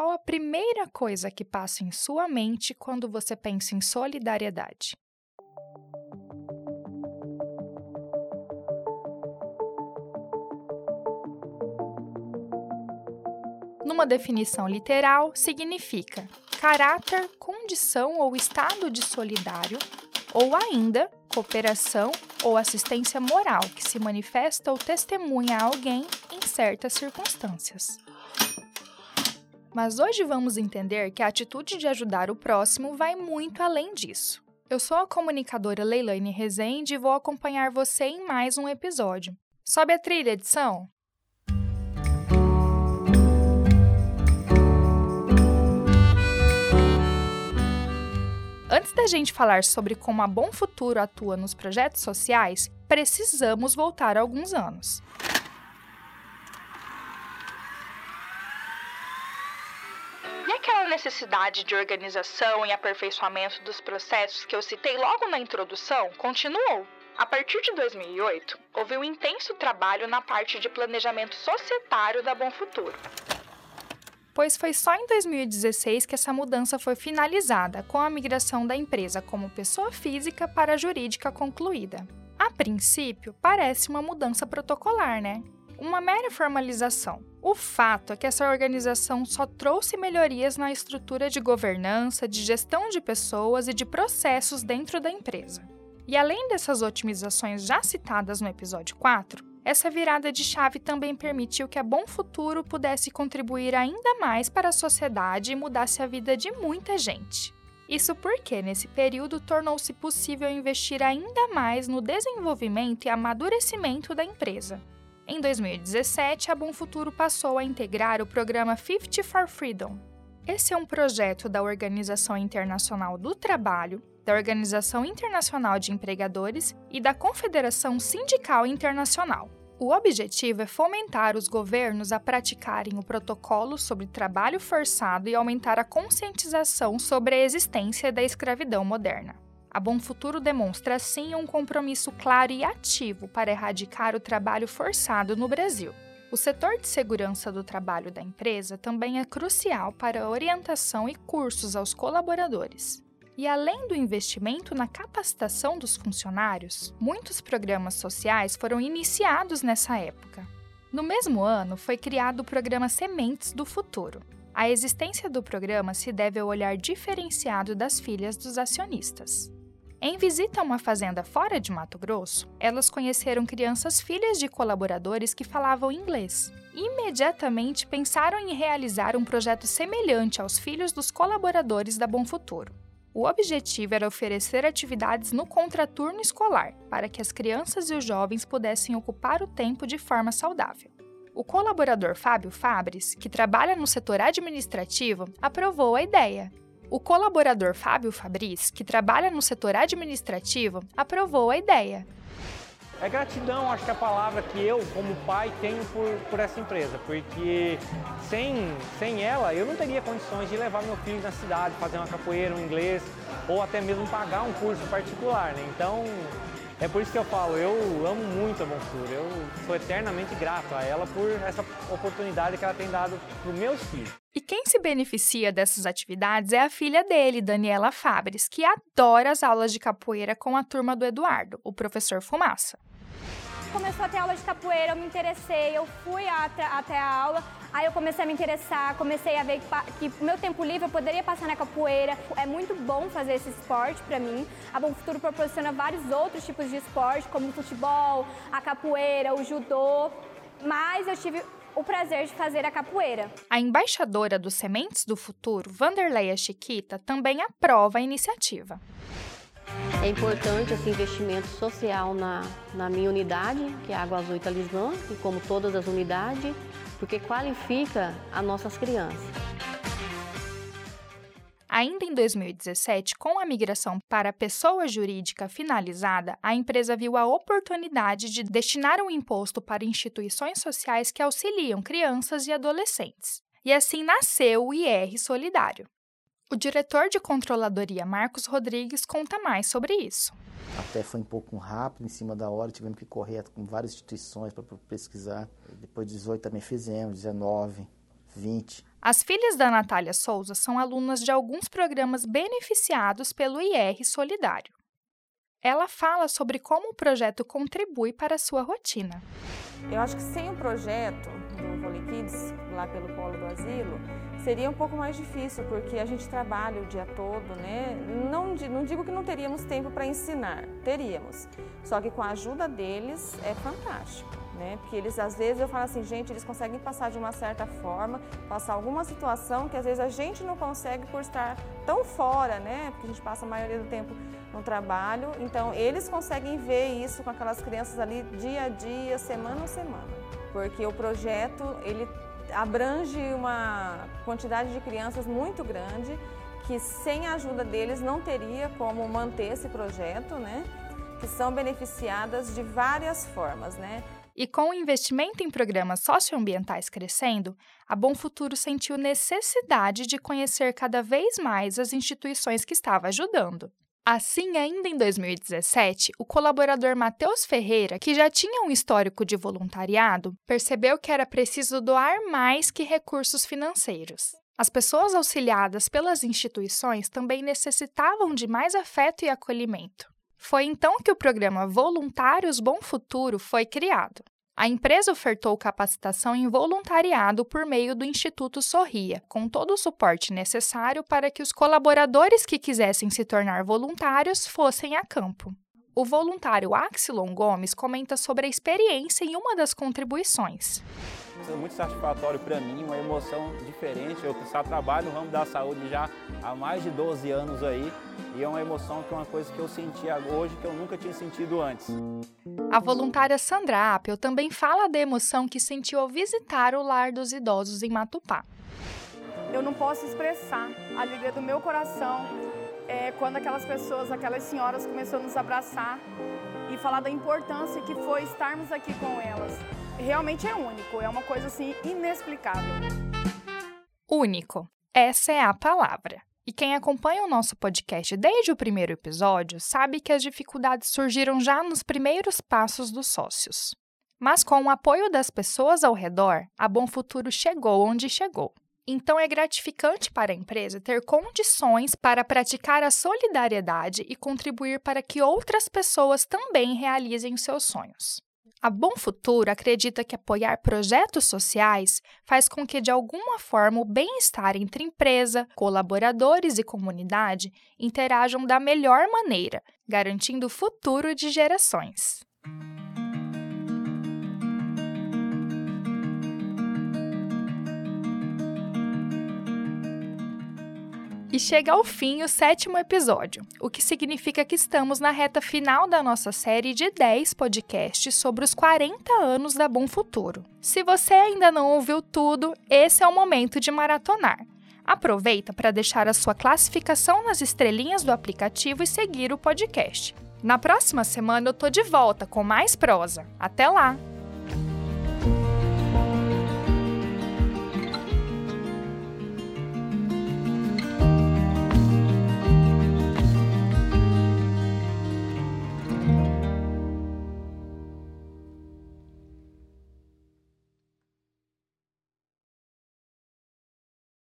qual a primeira coisa que passa em sua mente quando você pensa em solidariedade? Numa definição literal, significa caráter, condição ou estado de solidário, ou ainda cooperação ou assistência moral que se manifesta ou testemunha a alguém em certas circunstâncias. Mas hoje vamos entender que a atitude de ajudar o próximo vai muito além disso. Eu sou a comunicadora Leilane Rezende e vou acompanhar você em mais um episódio. Sobe a trilha, edição! Antes da gente falar sobre como a Bom Futuro atua nos projetos sociais, precisamos voltar alguns anos. E aquela necessidade de organização e aperfeiçoamento dos processos que eu citei logo na introdução continuou. A partir de 2008, houve um intenso trabalho na parte de planejamento societário da Bom Futuro pois foi só em 2016 que essa mudança foi finalizada, com a migração da empresa como pessoa física para jurídica concluída. A princípio, parece uma mudança protocolar, né? Uma mera formalização. O fato é que essa organização só trouxe melhorias na estrutura de governança, de gestão de pessoas e de processos dentro da empresa. E além dessas otimizações já citadas no episódio 4, essa virada de chave também permitiu que a Bom Futuro pudesse contribuir ainda mais para a sociedade e mudasse a vida de muita gente. Isso porque, nesse período, tornou-se possível investir ainda mais no desenvolvimento e amadurecimento da empresa. Em 2017, a Bom Futuro passou a integrar o programa 50 for Freedom. Esse é um projeto da Organização Internacional do Trabalho da Organização Internacional de Empregadores e da Confederação Sindical Internacional. O objetivo é fomentar os governos a praticarem o protocolo sobre trabalho forçado e aumentar a conscientização sobre a existência da escravidão moderna. A Bom Futuro demonstra, assim, um compromisso claro e ativo para erradicar o trabalho forçado no Brasil. O setor de segurança do trabalho da empresa também é crucial para orientação e cursos aos colaboradores. E além do investimento na capacitação dos funcionários, muitos programas sociais foram iniciados nessa época. No mesmo ano, foi criado o programa Sementes do Futuro. A existência do programa se deve ao olhar diferenciado das filhas dos acionistas. Em visita a uma fazenda fora de Mato Grosso, elas conheceram crianças filhas de colaboradores que falavam inglês. Imediatamente pensaram em realizar um projeto semelhante aos filhos dos colaboradores da Bom Futuro. O objetivo era oferecer atividades no contraturno escolar, para que as crianças e os jovens pudessem ocupar o tempo de forma saudável. O colaborador Fábio Fabres, que trabalha no setor administrativo, aprovou a ideia. O colaborador Fábio Fabris, que trabalha no setor administrativo, aprovou a ideia. É gratidão, acho que é a palavra que eu, como pai, tenho por, por essa empresa, porque sem, sem ela eu não teria condições de levar meu filho na cidade, fazer uma capoeira, um inglês, ou até mesmo pagar um curso particular, né? Então, é por isso que eu falo, eu amo muito a Monsura, eu sou eternamente grato a ela por essa oportunidade que ela tem dado para os meus filhos. E quem se beneficia dessas atividades é a filha dele, Daniela Fabres, que adora as aulas de capoeira com a turma do Eduardo, o professor Fumaça começou a ter aula de capoeira, eu me interessei, eu fui até, até a aula, aí eu comecei a me interessar, comecei a ver que, que meu tempo livre eu poderia passar na capoeira. É muito bom fazer esse esporte para mim. A Bom Futuro proporciona vários outros tipos de esporte, como o futebol, a capoeira, o judô, mas eu tive o prazer de fazer a capoeira. A embaixadora dos Sementes do Futuro, Vanderleia Chiquita, também aprova a iniciativa. É importante esse investimento social na, na minha unidade, que é a Água Azul Talismã, e como todas as unidades, porque qualifica as nossas crianças. Ainda em 2017, com a migração para pessoa jurídica finalizada, a empresa viu a oportunidade de destinar um imposto para instituições sociais que auxiliam crianças e adolescentes. E assim nasceu o IR Solidário. O diretor de controladoria, Marcos Rodrigues, conta mais sobre isso. Até foi um pouco rápido, em cima da hora, tivemos que correr com várias instituições para pesquisar. Depois de 18 também fizemos, 19, 20. As filhas da Natália Souza são alunas de alguns programas beneficiados pelo IR Solidário. Ela fala sobre como o projeto contribui para a sua rotina. Eu acho que sem o projeto do Vôlei Kids, lá pelo Polo do Asilo, seria um pouco mais difícil, porque a gente trabalha o dia todo, né? Não, não digo que não teríamos tempo para ensinar, teríamos. Só que com a ajuda deles é fantástico, né? Porque eles, às vezes, eu falo assim, gente, eles conseguem passar de uma certa forma, passar alguma situação que às vezes a gente não consegue por estar tão fora, né? Porque a gente passa a maioria do tempo no trabalho. Então, eles conseguem ver isso com aquelas crianças ali dia a dia, semana a semana. Porque o projeto, ele abrange uma quantidade de crianças muito grande que sem a ajuda deles não teria como manter esse projeto, né? Que são beneficiadas de várias formas, né? E com o investimento em programas socioambientais crescendo, a Bom Futuro sentiu necessidade de conhecer cada vez mais as instituições que estava ajudando. Assim, ainda em 2017, o colaborador Matheus Ferreira, que já tinha um histórico de voluntariado, percebeu que era preciso doar mais que recursos financeiros. As pessoas auxiliadas pelas instituições também necessitavam de mais afeto e acolhimento. Foi então que o programa Voluntários Bom Futuro foi criado. A empresa ofertou capacitação em voluntariado por meio do Instituto Sorria, com todo o suporte necessário para que os colaboradores que quisessem se tornar voluntários fossem a campo. O voluntário Axilon Gomes comenta sobre a experiência em uma das contribuições. É muito satisfatório para mim, uma emoção diferente. Eu já trabalho no ramo da saúde já há mais de 12 anos aí e é uma emoção que é uma coisa que eu senti hoje que eu nunca tinha sentido antes. A voluntária Sandra Apel também fala da emoção que sentiu ao visitar o lar dos idosos em Matupá. Eu não posso expressar a alegria do meu coração é, quando aquelas pessoas, aquelas senhoras começaram a nos abraçar e falar da importância que foi estarmos aqui com elas realmente é único, é uma coisa assim inexplicável. Único. Essa é a palavra. E quem acompanha o nosso podcast desde o primeiro episódio sabe que as dificuldades surgiram já nos primeiros passos dos sócios. Mas com o apoio das pessoas ao redor, a Bom Futuro chegou onde chegou. Então é gratificante para a empresa ter condições para praticar a solidariedade e contribuir para que outras pessoas também realizem seus sonhos. A Bom Futuro acredita que apoiar projetos sociais faz com que, de alguma forma, o bem-estar entre empresa, colaboradores e comunidade interajam da melhor maneira, garantindo o futuro de gerações. E chega ao fim o sétimo episódio, o que significa que estamos na reta final da nossa série de 10 podcasts sobre os 40 anos da Bom Futuro. Se você ainda não ouviu tudo, esse é o momento de maratonar. Aproveita para deixar a sua classificação nas estrelinhas do aplicativo e seguir o podcast. Na próxima semana eu tô de volta com mais prosa. Até lá!